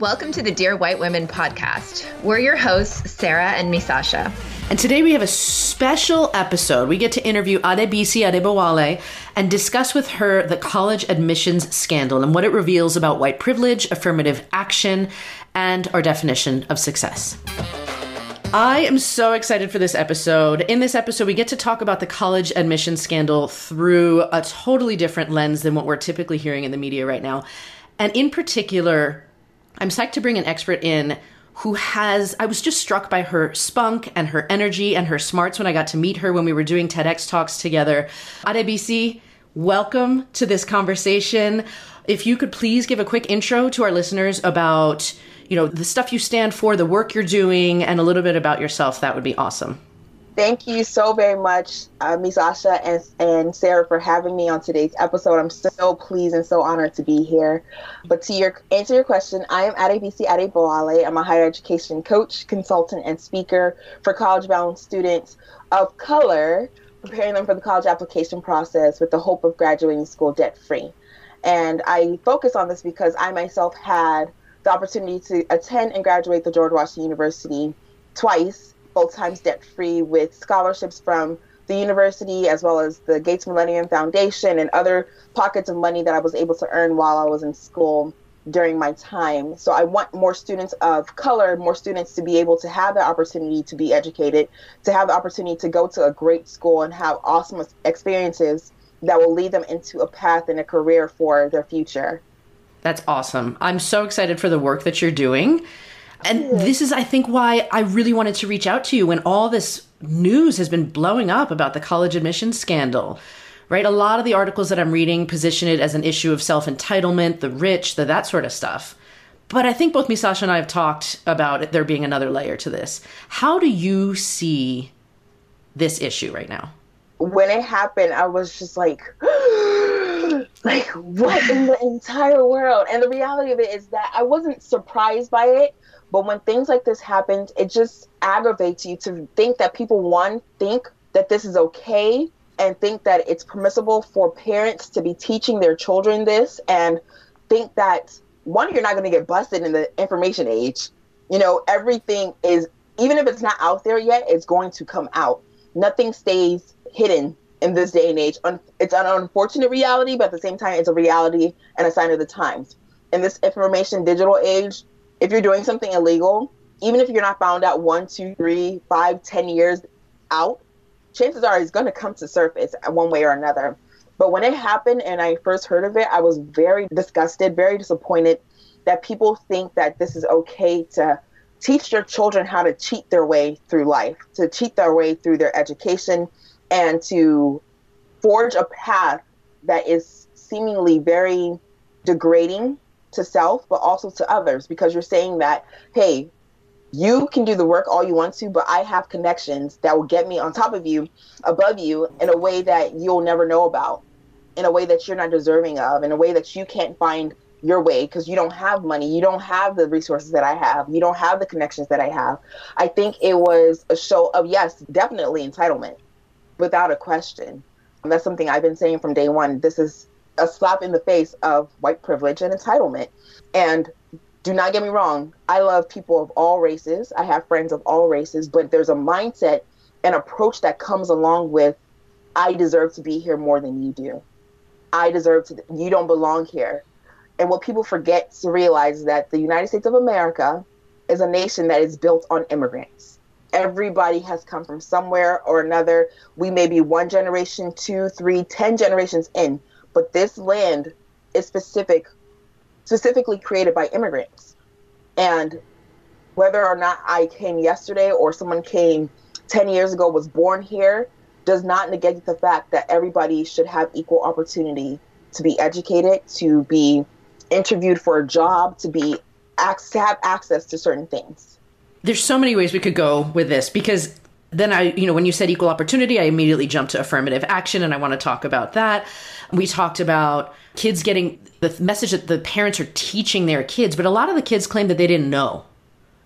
Welcome to the Dear White Women podcast. We're your hosts, Sarah and Misasha. And today we have a special episode. We get to interview Adebisi Adebowale and discuss with her the college admissions scandal and what it reveals about white privilege, affirmative action, and our definition of success. I am so excited for this episode. In this episode, we get to talk about the college admission scandal through a totally different lens than what we're typically hearing in the media right now. And in particular, I'm psyched to bring an expert in who has, I was just struck by her spunk and her energy and her smarts when I got to meet her when we were doing TEDx talks together. Adebisi, welcome to this conversation. If you could please give a quick intro to our listeners about you know, the stuff you stand for, the work you're doing, and a little bit about yourself, that would be awesome. Thank you so very much, uh, Misasha and, and Sarah, for having me on today's episode. I'm so pleased and so honored to be here. But to your answer your question, I am Adebisi Adebowale. I'm a higher education coach, consultant, and speaker for college-bound students of color, preparing them for the college application process with the hope of graduating school debt-free. And I focus on this because I myself had – the opportunity to attend and graduate the George Washington University twice, both times debt free, with scholarships from the university as well as the Gates Millennium Foundation and other pockets of money that I was able to earn while I was in school during my time. So I want more students of color, more students to be able to have the opportunity to be educated, to have the opportunity to go to a great school and have awesome experiences that will lead them into a path and a career for their future. That's awesome. I'm so excited for the work that you're doing. And this is, I think, why I really wanted to reach out to you when all this news has been blowing up about the college admissions scandal. Right? A lot of the articles that I'm reading position it as an issue of self entitlement, the rich, the that sort of stuff. But I think both Misasha and I have talked about it, there being another layer to this. How do you see this issue right now? When it happened, I was just like, like what in the entire world and the reality of it is that i wasn't surprised by it but when things like this happened it just aggravates you to think that people one think that this is okay and think that it's permissible for parents to be teaching their children this and think that one you're not going to get busted in the information age you know everything is even if it's not out there yet it's going to come out nothing stays hidden in this day and age. It's an unfortunate reality, but at the same time, it's a reality and a sign of the times. In this information digital age, if you're doing something illegal, even if you're not found out one, two, three, five, ten years out, chances are it's going to come to surface one way or another. But when it happened and I first heard of it, I was very disgusted, very disappointed that people think that this is okay to teach their children how to cheat their way through life, to cheat their way through their education, and to forge a path that is seemingly very degrading to self, but also to others, because you're saying that, hey, you can do the work all you want to, but I have connections that will get me on top of you, above you, in a way that you'll never know about, in a way that you're not deserving of, in a way that you can't find your way because you don't have money, you don't have the resources that I have, you don't have the connections that I have. I think it was a show of, yes, definitely entitlement without a question. And that's something I've been saying from day one. This is a slap in the face of white privilege and entitlement. And do not get me wrong, I love people of all races. I have friends of all races, but there's a mindset and approach that comes along with I deserve to be here more than you do. I deserve to, you don't belong here. And what people forget to realize is that the United States of America is a nation that is built on immigrants everybody has come from somewhere or another. We may be one generation, two, three, ten generations in, but this land is specific, specifically created by immigrants. And whether or not I came yesterday or someone came 10 years ago, was born here, does not negate the fact that everybody should have equal opportunity to be educated, to be interviewed for a job, to be to have access to certain things there's so many ways we could go with this because then I, you know, when you said equal opportunity, I immediately jumped to affirmative action and I want to talk about that. We talked about kids getting the message that the parents are teaching their kids, but a lot of the kids claim that they didn't know,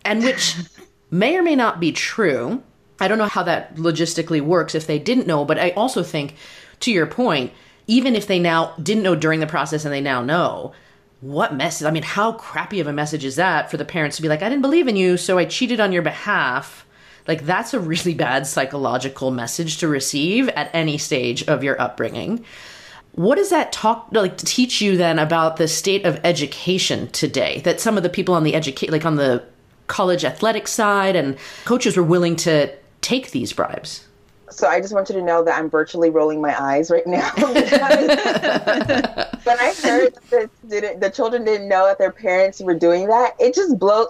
and which may or may not be true. I don't know how that logistically works if they didn't know, but I also think, to your point, even if they now didn't know during the process and they now know, what message? I mean, how crappy of a message is that for the parents to be like, I didn't believe in you, so I cheated on your behalf? Like, that's a really bad psychological message to receive at any stage of your upbringing. What does that talk like teach you then about the state of education today? That some of the people on the educate, like on the college athletic side, and coaches were willing to take these bribes. So I just want you to know that I'm virtually rolling my eyes right now. when I heard that the children didn't know that their parents were doing that, it just blows.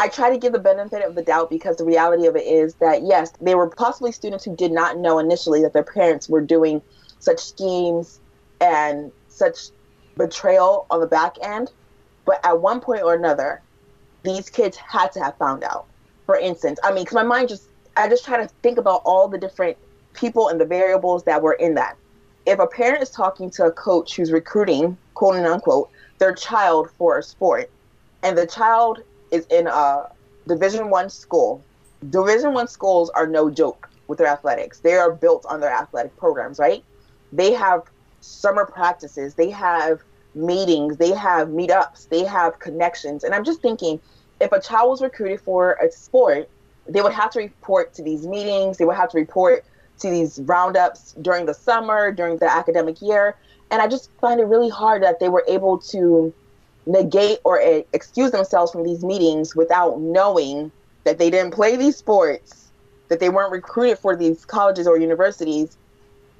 I try to give the benefit of the doubt because the reality of it is that yes, they were possibly students who did not know initially that their parents were doing such schemes and such betrayal on the back end. But at one point or another, these kids had to have found out. For instance, I mean, because my mind just I just try to think about all the different people and the variables that were in that. If a parent is talking to a coach who's recruiting, quote and unquote, their child for a sport, and the child is in a Division One school, Division One schools are no joke with their athletics. They are built on their athletic programs, right? They have summer practices, they have meetings, they have meetups, they have connections, and I'm just thinking, if a child was recruited for a sport they would have to report to these meetings. They would have to report to these roundups during the summer, during the academic year. And I just find it really hard that they were able to negate or eh, excuse themselves from these meetings without knowing that they didn't play these sports, that they weren't recruited for these colleges or universities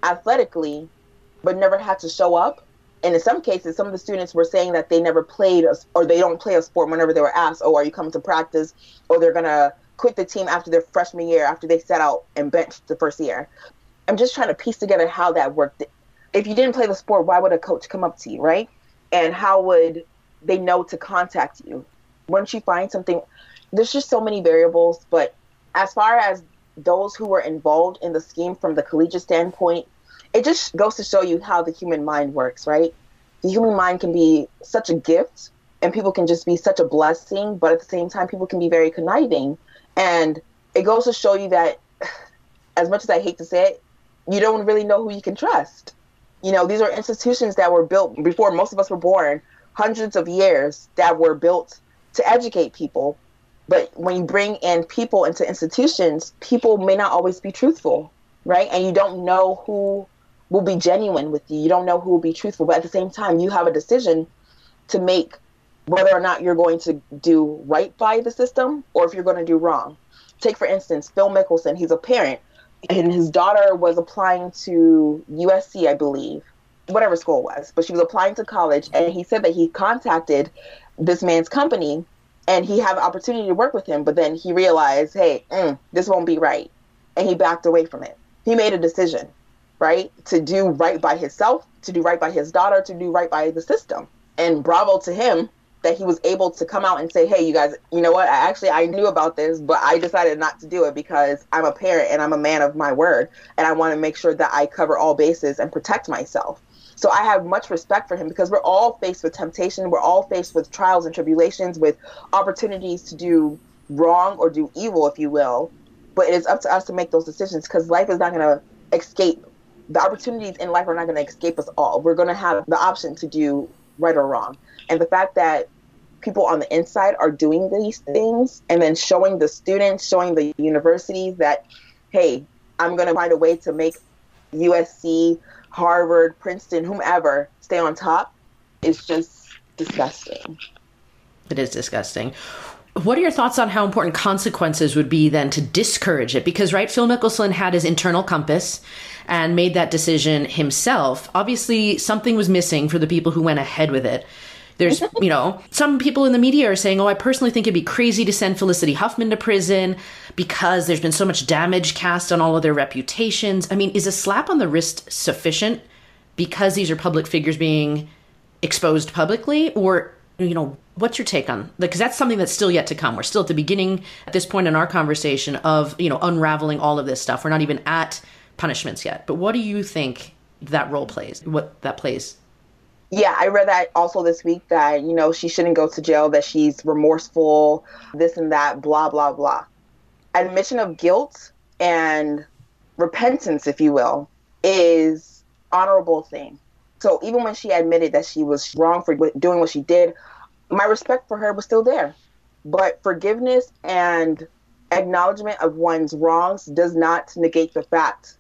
athletically, but never had to show up. And in some cases, some of the students were saying that they never played a, or they don't play a sport whenever they were asked, "Oh, are you coming to practice?" or they're gonna quit the team after their freshman year, after they set out and benched the first year. I'm just trying to piece together how that worked. If you didn't play the sport, why would a coach come up to you, right? And how would they know to contact you? Once you find something, there's just so many variables. But as far as those who were involved in the scheme from the collegiate standpoint, it just goes to show you how the human mind works, right? The human mind can be such a gift and people can just be such a blessing, but at the same time, people can be very conniving and it goes to show you that, as much as I hate to say it, you don't really know who you can trust. You know, these are institutions that were built before most of us were born, hundreds of years that were built to educate people. But when you bring in people into institutions, people may not always be truthful, right? And you don't know who will be genuine with you. You don't know who will be truthful. But at the same time, you have a decision to make whether or not you're going to do right by the system or if you're going to do wrong. Take, for instance, Phil Mickelson. He's a parent, and his daughter was applying to USC, I believe, whatever school was, but she was applying to college, and he said that he contacted this man's company and he had the opportunity to work with him, but then he realized, hey, mm, this won't be right. And he backed away from it. He made a decision, right, to do right by himself, to do right by his daughter, to do right by the system. And bravo to him that he was able to come out and say, "Hey, you guys, you know what? I actually I knew about this, but I decided not to do it because I'm a parent and I'm a man of my word, and I want to make sure that I cover all bases and protect myself." So I have much respect for him because we're all faced with temptation, we're all faced with trials and tribulations, with opportunities to do wrong or do evil, if you will. But it is up to us to make those decisions because life is not going to escape. The opportunities in life are not going to escape us all. We're going to have the option to do right or wrong. And the fact that people on the inside are doing these things and then showing the students, showing the universities that, hey, I'm going to find a way to make USC, Harvard, Princeton, whomever stay on top is just disgusting. It is disgusting. What are your thoughts on how important consequences would be then to discourage it? Because, right, Phil Mickelson had his internal compass and made that decision himself. Obviously, something was missing for the people who went ahead with it. There's, you know, some people in the media are saying, oh, I personally think it'd be crazy to send Felicity Huffman to prison because there's been so much damage cast on all of their reputations. I mean, is a slap on the wrist sufficient because these are public figures being exposed publicly? Or, you know, what's your take on because that's something that's still yet to come we're still at the beginning at this point in our conversation of you know unraveling all of this stuff we're not even at punishments yet but what do you think that role plays what that plays yeah, I read that also this week that, you know, she shouldn't go to jail, that she's remorseful, this and that, blah, blah, blah. Admission of guilt and repentance, if you will, is honorable thing. So even when she admitted that she was wrong for doing what she did, my respect for her was still there. But forgiveness and acknowledgement of one's wrongs does not negate the fact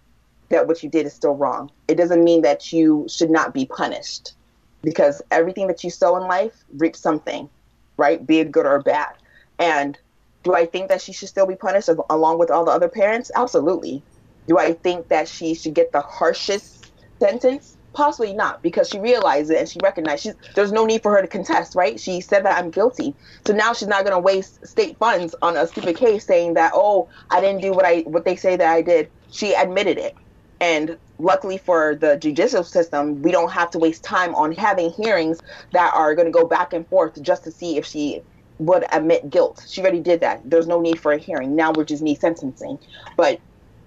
that what you did is still wrong. It doesn't mean that you should not be punished because everything that you sow in life reaps something, right? Be it good or bad. And do I think that she should still be punished along with all the other parents? Absolutely. Do I think that she should get the harshest sentence? Possibly not, because she realized it and she recognized she's, there's no need for her to contest, right? She said that I'm guilty. So now she's not going to waste state funds on a stupid case saying that, oh, I didn't do what I what they say that I did. She admitted it. And luckily for the judicial system, we don't have to waste time on having hearings that are going to go back and forth just to see if she would admit guilt. She already did that. There's no need for a hearing. Now we just need sentencing. But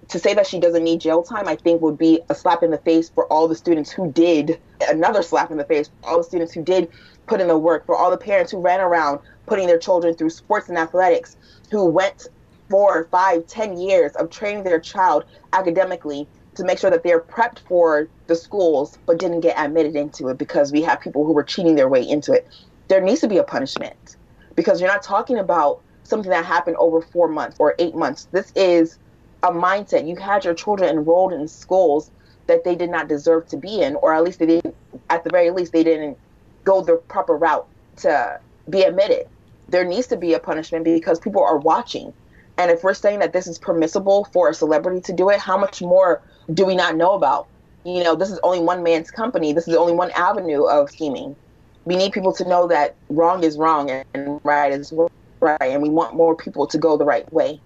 to say that she doesn't need jail time, I think would be a slap in the face for all the students who did, another slap in the face for all the students who did put in the work, for all the parents who ran around putting their children through sports and athletics, who went four, five, ten years of training their child academically to make sure that they're prepped for the schools but didn't get admitted into it because we have people who were cheating their way into it. There needs to be a punishment because you're not talking about something that happened over four months or eight months. This is a mindset. You had your children enrolled in schools that they did not deserve to be in, or at least they didn't, at the very least, they didn't go the proper route to be admitted. There needs to be a punishment because people are watching. And if we're saying that this is permissible for a celebrity to do it, how much more do we not know about? You know, this is only one man's company. This is only one avenue of scheming. We need people to know that wrong is wrong and right is right. And we want more people to go the right way.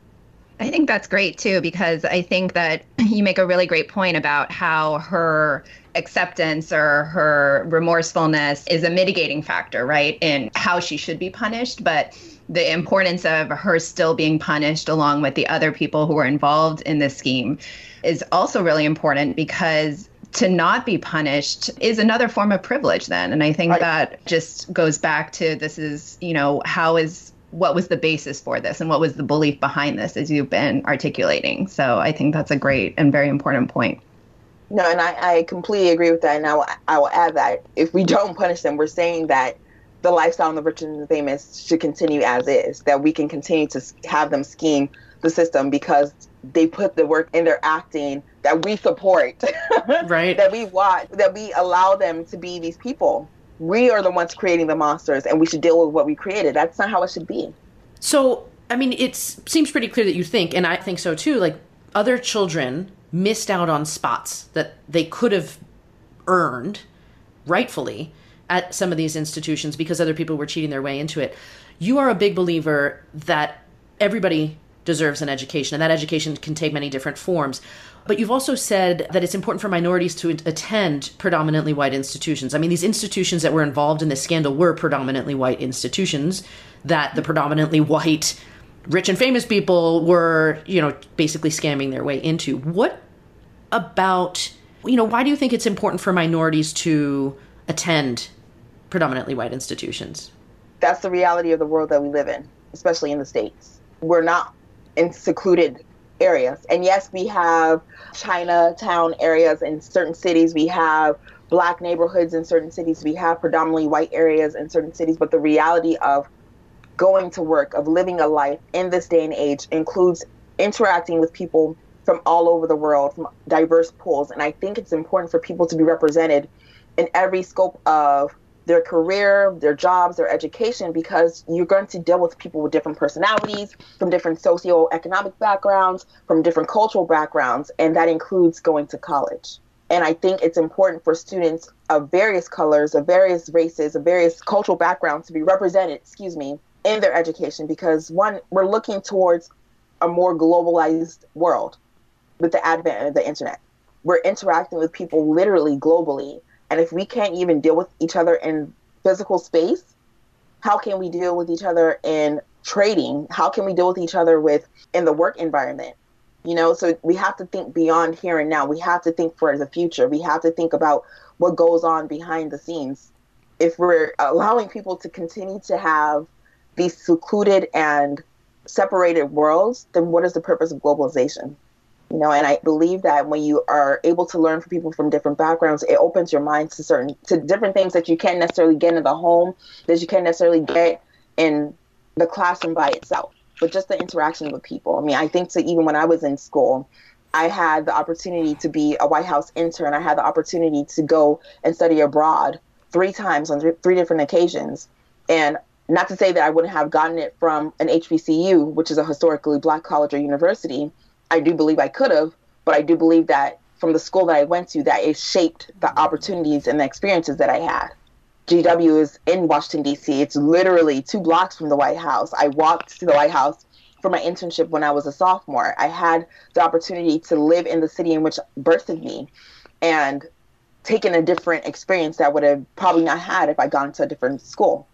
I think that's great too, because I think that you make a really great point about how her acceptance or her remorsefulness is a mitigating factor, right, in how she should be punished. But the importance of her still being punished along with the other people who were involved in this scheme is also really important because to not be punished is another form of privilege then and i think right. that just goes back to this is you know how is what was the basis for this and what was the belief behind this as you've been articulating. So I think that's a great and very important point. No, and I, I completely agree with that. And I will, I will add that if we don't punish them, we're saying that the lifestyle of the rich and the famous should continue as is, that we can continue to have them scheme the system because they put the work in their acting that we support, right? that we watch, that we allow them to be these people we are the ones creating the monsters and we should deal with what we created. That's not how it should be. So, I mean, it seems pretty clear that you think, and I think so too, like other children missed out on spots that they could have earned rightfully at some of these institutions because other people were cheating their way into it. You are a big believer that everybody deserves an education, and that education can take many different forms. But you've also said that it's important for minorities to attend predominantly white institutions. I mean, these institutions that were involved in this scandal were predominantly white institutions that the predominantly white rich and famous people were, you know, basically scamming their way into. What about, you know, why do you think it's important for minorities to attend predominantly white institutions? That's the reality of the world that we live in, especially in the States. We're not in secluded areas. And yes, we have Chinatown areas in certain cities. We have black neighborhoods in certain cities. We have predominantly white areas in certain cities. But the reality of going to work, of living a life in this day and age, includes interacting with people from all over the world, from diverse pools. And I think it's important for people to be represented in every scope of their career, their jobs, their education, because you're going to deal with people with different personalities, from different socioeconomic backgrounds, from different cultural backgrounds, and that includes going to college. And I think it's important for students of various colors, of various races, of various cultural backgrounds to be represented, excuse me, in their education because one, we're looking towards a more globalized world with the advent of the internet. We're interacting with people literally globally and if we can't even deal with each other in physical space, how can we deal with each other in trading? How can we deal with each other with in the work environment? You know, so we have to think beyond here and now. We have to think for the future. We have to think about what goes on behind the scenes. If we're allowing people to continue to have these secluded and separated worlds, then what is the purpose of globalization? You know, and I believe that when you are able to learn from people from different backgrounds, it opens your mind to certain to different things that you can't necessarily get in the home, that you can't necessarily get in the classroom by itself. But just the interaction with people. I mean, I think to even when I was in school, I had the opportunity to be a White House intern. I had the opportunity to go and study abroad three times on th- three different occasions. And not to say that I wouldn't have gotten it from an HBCU, which is a historically black college or university. I do believe I could have, but I do believe that from the school that I went to, that it shaped the opportunities and the experiences that I had. GW is in Washington, D.C. It's literally two blocks from the White House. I walked to the White House for my internship when I was a sophomore. I had the opportunity to live in the city in which birthed me and taken a different experience that would have probably not had if I gone to a different school.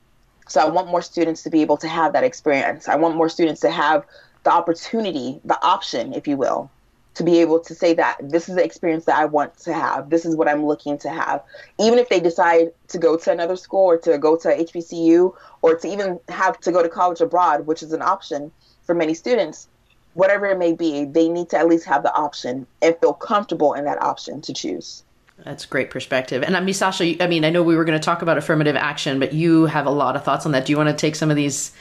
So I want more students to be able to have that experience. I want more students to have the opportunity, the option, if you will, to be able to say that this is the experience that I want to have. This is what I'm looking to have. Even if they decide to go to another school or to go to HBCU or to even have to go to college abroad, which is an option for many students, whatever it may be, they need to at least have the option and feel comfortable in that option to choose. That's great perspective. And um, I mean, Sasha, I mean, I know we were going to talk about affirmative action, but you have a lot of thoughts on that. Do you want to take some of these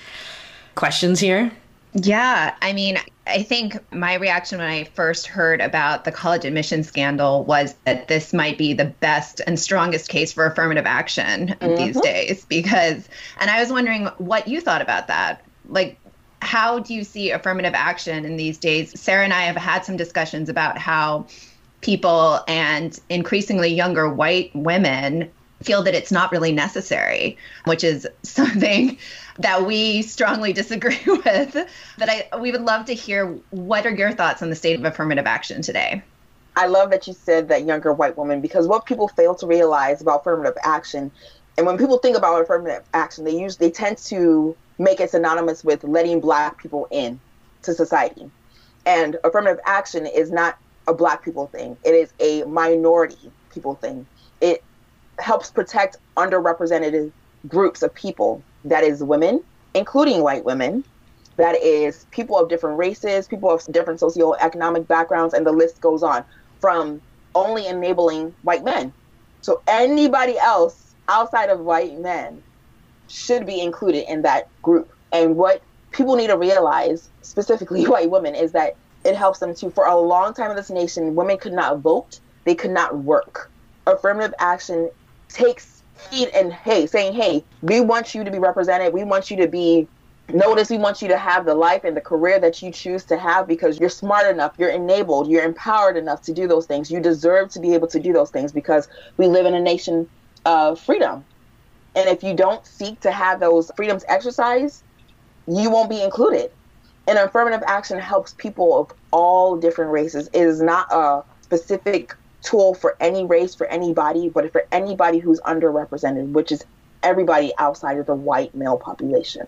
questions here? Yeah, I mean, I think my reaction when I first heard about the college admission scandal was that this might be the best and strongest case for affirmative action mm-hmm. these days because and I was wondering what you thought about that. Like how do you see affirmative action in these days? Sarah and I have had some discussions about how people and increasingly younger white women feel that it's not really necessary, which is something that we strongly disagree with. But I we would love to hear what are your thoughts on the state of affirmative action today? I love that you said that younger white woman because what people fail to realize about affirmative action, and when people think about affirmative action, they use they tend to make it synonymous with letting black people in to society. And affirmative action is not a black people thing. It is a minority people thing. It helps protect underrepresented groups of people. That is women, including white women. That is people of different races, people of different socioeconomic backgrounds, and the list goes on from only enabling white men. So anybody else outside of white men should be included in that group. And what people need to realize, specifically white women, is that it helps them to, for a long time in this nation, women could not vote, they could not work. Affirmative action takes heed and hey, saying, hey, we want you to be represented, we want you to be noticed, we want you to have the life and the career that you choose to have because you're smart enough, you're enabled, you're empowered enough to do those things. You deserve to be able to do those things because we live in a nation of freedom. And if you don't seek to have those freedoms exercised, you won't be included. And affirmative action helps people of all different races. It is not a specific tool for any race, for anybody, but for anybody who's underrepresented, which is everybody outside of the white male population.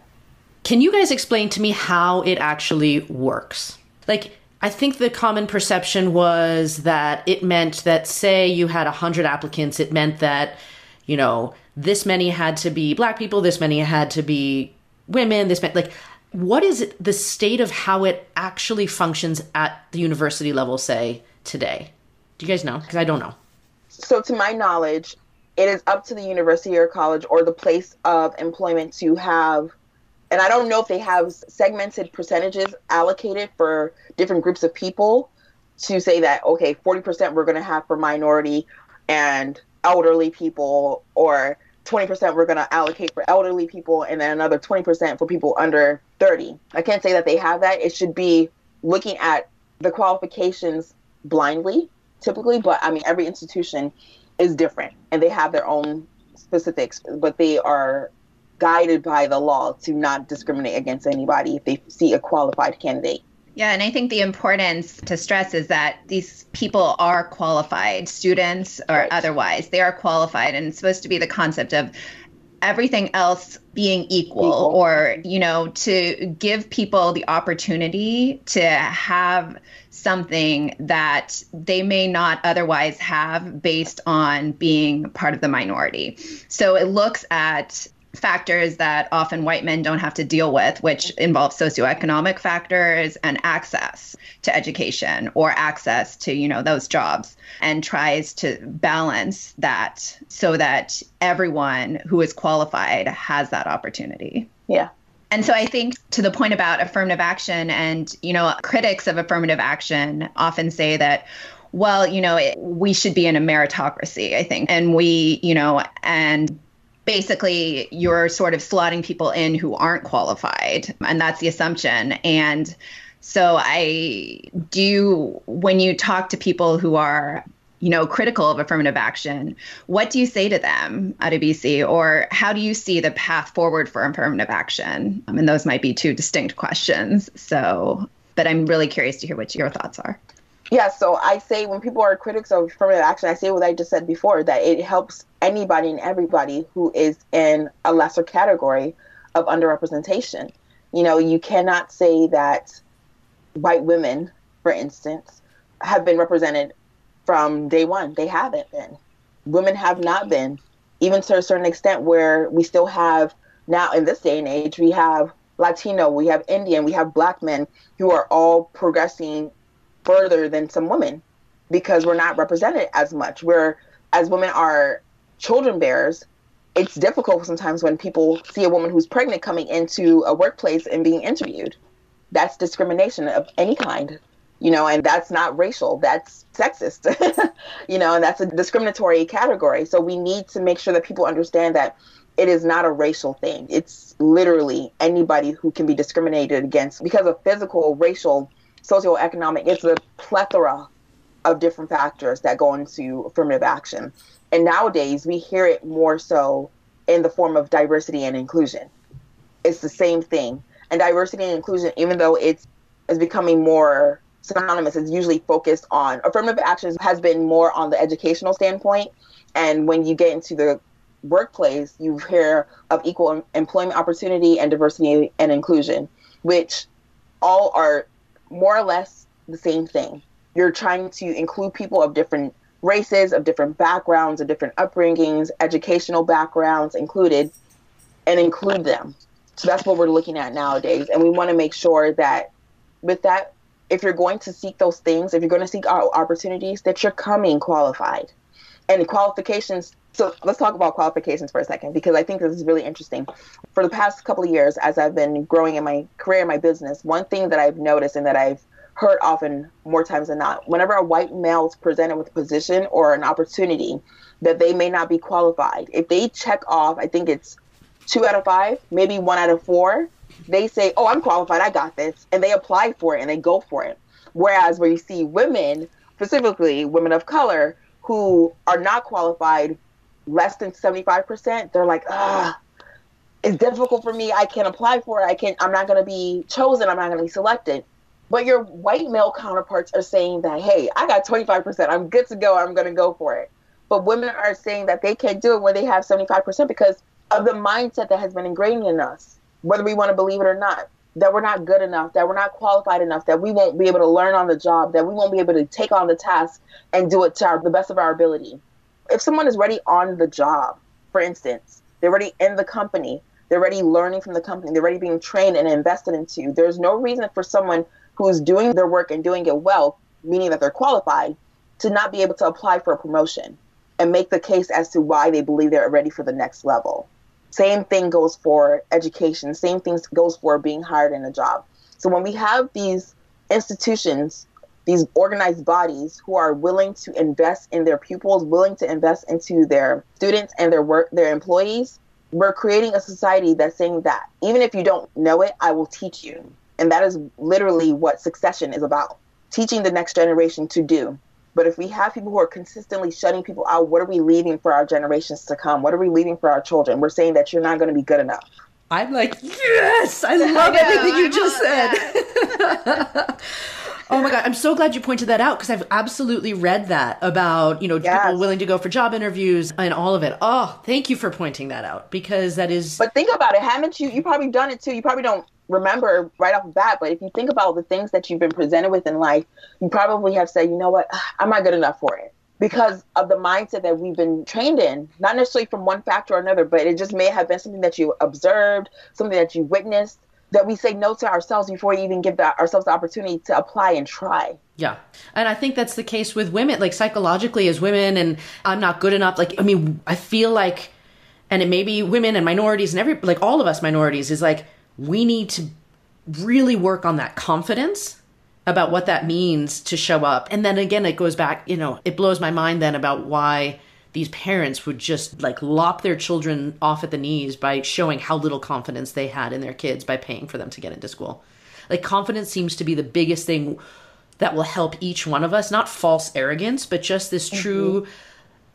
Can you guys explain to me how it actually works? Like, I think the common perception was that it meant that, say, you had 100 applicants, it meant that, you know, this many had to be black people, this many had to be women, this meant like, what is the state of how it actually functions at the university level, say, today? Do you guys know? Because I don't know. So, to my knowledge, it is up to the university or college or the place of employment to have, and I don't know if they have segmented percentages allocated for different groups of people to say that, okay, 40% we're going to have for minority and elderly people, or 20% we're going to allocate for elderly people, and then another 20% for people under 30. I can't say that they have that. It should be looking at the qualifications blindly typically, but I mean, every institution is different and they have their own specifics, but they are guided by the law to not discriminate against anybody if they see a qualified candidate. Yeah, and I think the importance to stress is that these people are qualified, students or right. otherwise. They are qualified, and it's supposed to be the concept of everything else being equal, equal, or you know to give people the opportunity to have something that they may not otherwise have based on being part of the minority. So it looks at factors that often white men don't have to deal with, which involve socioeconomic factors and access to education or access to, you know, those jobs and tries to balance that so that everyone who is qualified has that opportunity. Yeah. And so I think to the point about affirmative action and, you know, critics of affirmative action often say that well, you know, it, we should be in a meritocracy, I think. And we, you know, and basically you're sort of slotting people in who aren't qualified and that's the assumption. And so i do when you talk to people who are you know critical of affirmative action what do you say to them at abc or how do you see the path forward for affirmative action? And those might be two distinct questions. So but i'm really curious to hear what your thoughts are yeah, so I say when people are critics of affirmative action, I say what I just said before that it helps anybody and everybody who is in a lesser category of underrepresentation. You know, you cannot say that white women, for instance, have been represented from day one. They haven't been. Women have not been, even to a certain extent, where we still have now in this day and age, we have Latino, we have Indian, we have black men who are all progressing further than some women because we're not represented as much. We're as women are children bearers, it's difficult sometimes when people see a woman who's pregnant coming into a workplace and being interviewed. That's discrimination of any kind, you know, and that's not racial, that's sexist, you know, and that's a discriminatory category. So we need to make sure that people understand that it is not a racial thing. It's literally anybody who can be discriminated against because of physical, racial, socioeconomic. It's a plethora of different factors that go into affirmative action. And nowadays, we hear it more so in the form of diversity and inclusion. It's the same thing. And diversity and inclusion, even though it's is becoming more synonymous, it's usually focused on affirmative actions has been more on the educational standpoint. And when you get into the workplace, you hear of equal employment opportunity and diversity and inclusion, which all are more or less the same thing. You're trying to include people of different races, of different backgrounds, of different upbringings, educational backgrounds included, and include them. So that's what we're looking at nowadays. And we want to make sure that with that, if you're going to seek those things, if you're going to seek opportunities, that you're coming qualified. And qualifications so let's talk about qualifications for a second because I think this is really interesting. For the past couple of years, as I've been growing in my career and my business, one thing that I've noticed and that I've heard often more times than not, whenever a white male is presented with a position or an opportunity that they may not be qualified, if they check off, I think it's two out of five, maybe one out of four, they say, "Oh, I'm qualified. I got this," and they apply for it and they go for it. Whereas where you see women, specifically women of color, who are not qualified less than 75%, they're like, ah, it's difficult for me. I can't apply for it. I can't, I'm not going to be chosen. I'm not going to be selected. But your white male counterparts are saying that, hey, I got 25%. I'm good to go. I'm going to go for it. But women are saying that they can't do it when they have 75% because of the mindset that has been ingrained in us, whether we want to believe it or not, that we're not good enough, that we're not qualified enough, that we won't be able to learn on the job, that we won't be able to take on the task and do it to our, the best of our ability if someone is already on the job, for instance, they're already in the company, they're already learning from the company, they're already being trained and invested into. There's no reason for someone who's doing their work and doing it well, meaning that they're qualified, to not be able to apply for a promotion and make the case as to why they believe they're ready for the next level. Same thing goes for education, same thing goes for being hired in a job. So when we have these institutions these organized bodies who are willing to invest in their pupils, willing to invest into their students and their work, their employees, we're creating a society that's saying that even if you don't know it, I will teach you. And that is literally what succession is about teaching the next generation to do. But if we have people who are consistently shutting people out, what are we leaving for our generations to come? What are we leaving for our children? We're saying that you're not going to be good enough. I'm like, yes, I love I everything you just said. Oh my god, I'm so glad you pointed that out because I've absolutely read that about, you know, yes. people willing to go for job interviews and all of it. Oh, thank you for pointing that out because that is But think about it, haven't you you probably done it too. You probably don't remember right off the bat, but if you think about the things that you've been presented with in life, you probably have said, "You know what? I'm not good enough for it." because of the mindset that we've been trained in, not necessarily from one factor or another, but it just may have been something that you observed, something that you witnessed, that we say no to ourselves before we even give that, ourselves the opportunity to apply and try. Yeah. And I think that's the case with women, like psychologically as women, and I'm not good enough. Like, I mean, I feel like, and it may be women and minorities and every, like all of us minorities, is like, we need to really work on that confidence about what that means to show up. And then again, it goes back, you know, it blows my mind then about why these parents would just like lop their children off at the knees by showing how little confidence they had in their kids by paying for them to get into school. Like confidence seems to be the biggest thing that will help each one of us, not false arrogance, but just this mm-hmm. true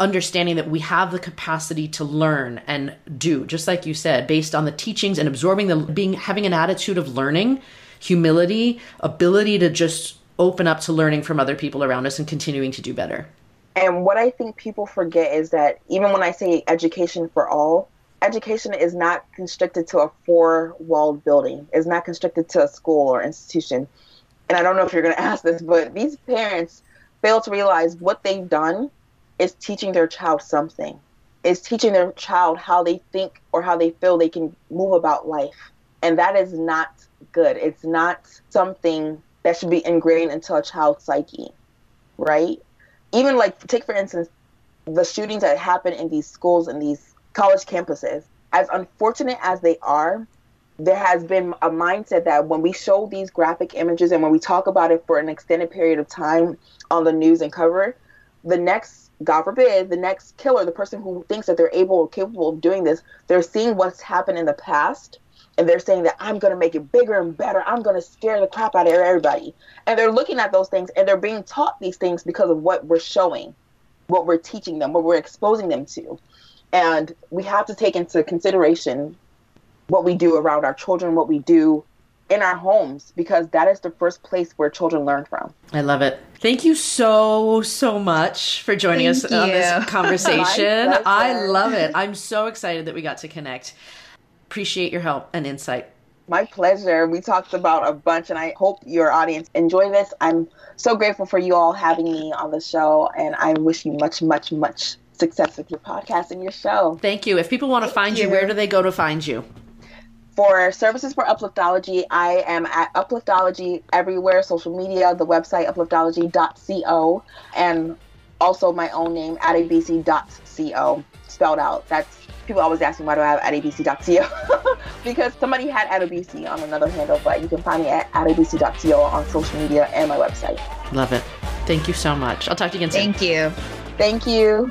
understanding that we have the capacity to learn and do, just like you said, based on the teachings and absorbing the being having an attitude of learning humility, ability to just open up to learning from other people around us and continuing to do better. And what I think people forget is that even when I say education for all, education is not constricted to a four walled building, it's not constricted to a school or institution. And I don't know if you're going to ask this, but these parents fail to realize what they've done is teaching their child something, is teaching their child how they think or how they feel they can move about life. And that is not good. It's not something that should be ingrained into a child's psyche, right? Even like take for instance the shootings that happen in these schools and these college campuses. As unfortunate as they are, there has been a mindset that when we show these graphic images and when we talk about it for an extended period of time on the news and cover, the next, God forbid, the next killer, the person who thinks that they're able or capable of doing this, they're seeing what's happened in the past and they're saying that I'm going to make it bigger and better. I'm going to scare the crap out of everybody. And they're looking at those things and they're being taught these things because of what we're showing, what we're teaching them, what we're exposing them to. And we have to take into consideration what we do around our children, what we do in our homes, because that is the first place where children learn from. I love it. Thank you so, so much for joining Thank us you. on this conversation. I love it. I'm so excited that we got to connect. Appreciate your help and insight. My pleasure. We talked about a bunch, and I hope your audience enjoy this. I'm so grateful for you all having me on the show, and I wish you much, much, much success with your podcast and your show. Thank you. If people want to find you. you, where do they go to find you? For services for Upliftology, I am at Upliftology everywhere, social media, the website upliftology.co, and also my own name, at adabc.co, spelled out. That's people always ask me why do I have adabc.co because somebody had adabc on another handle, but you can find me at adabc.co on social media and my website. Love it. Thank you so much. I'll talk to you again soon. Thank you. Thank you.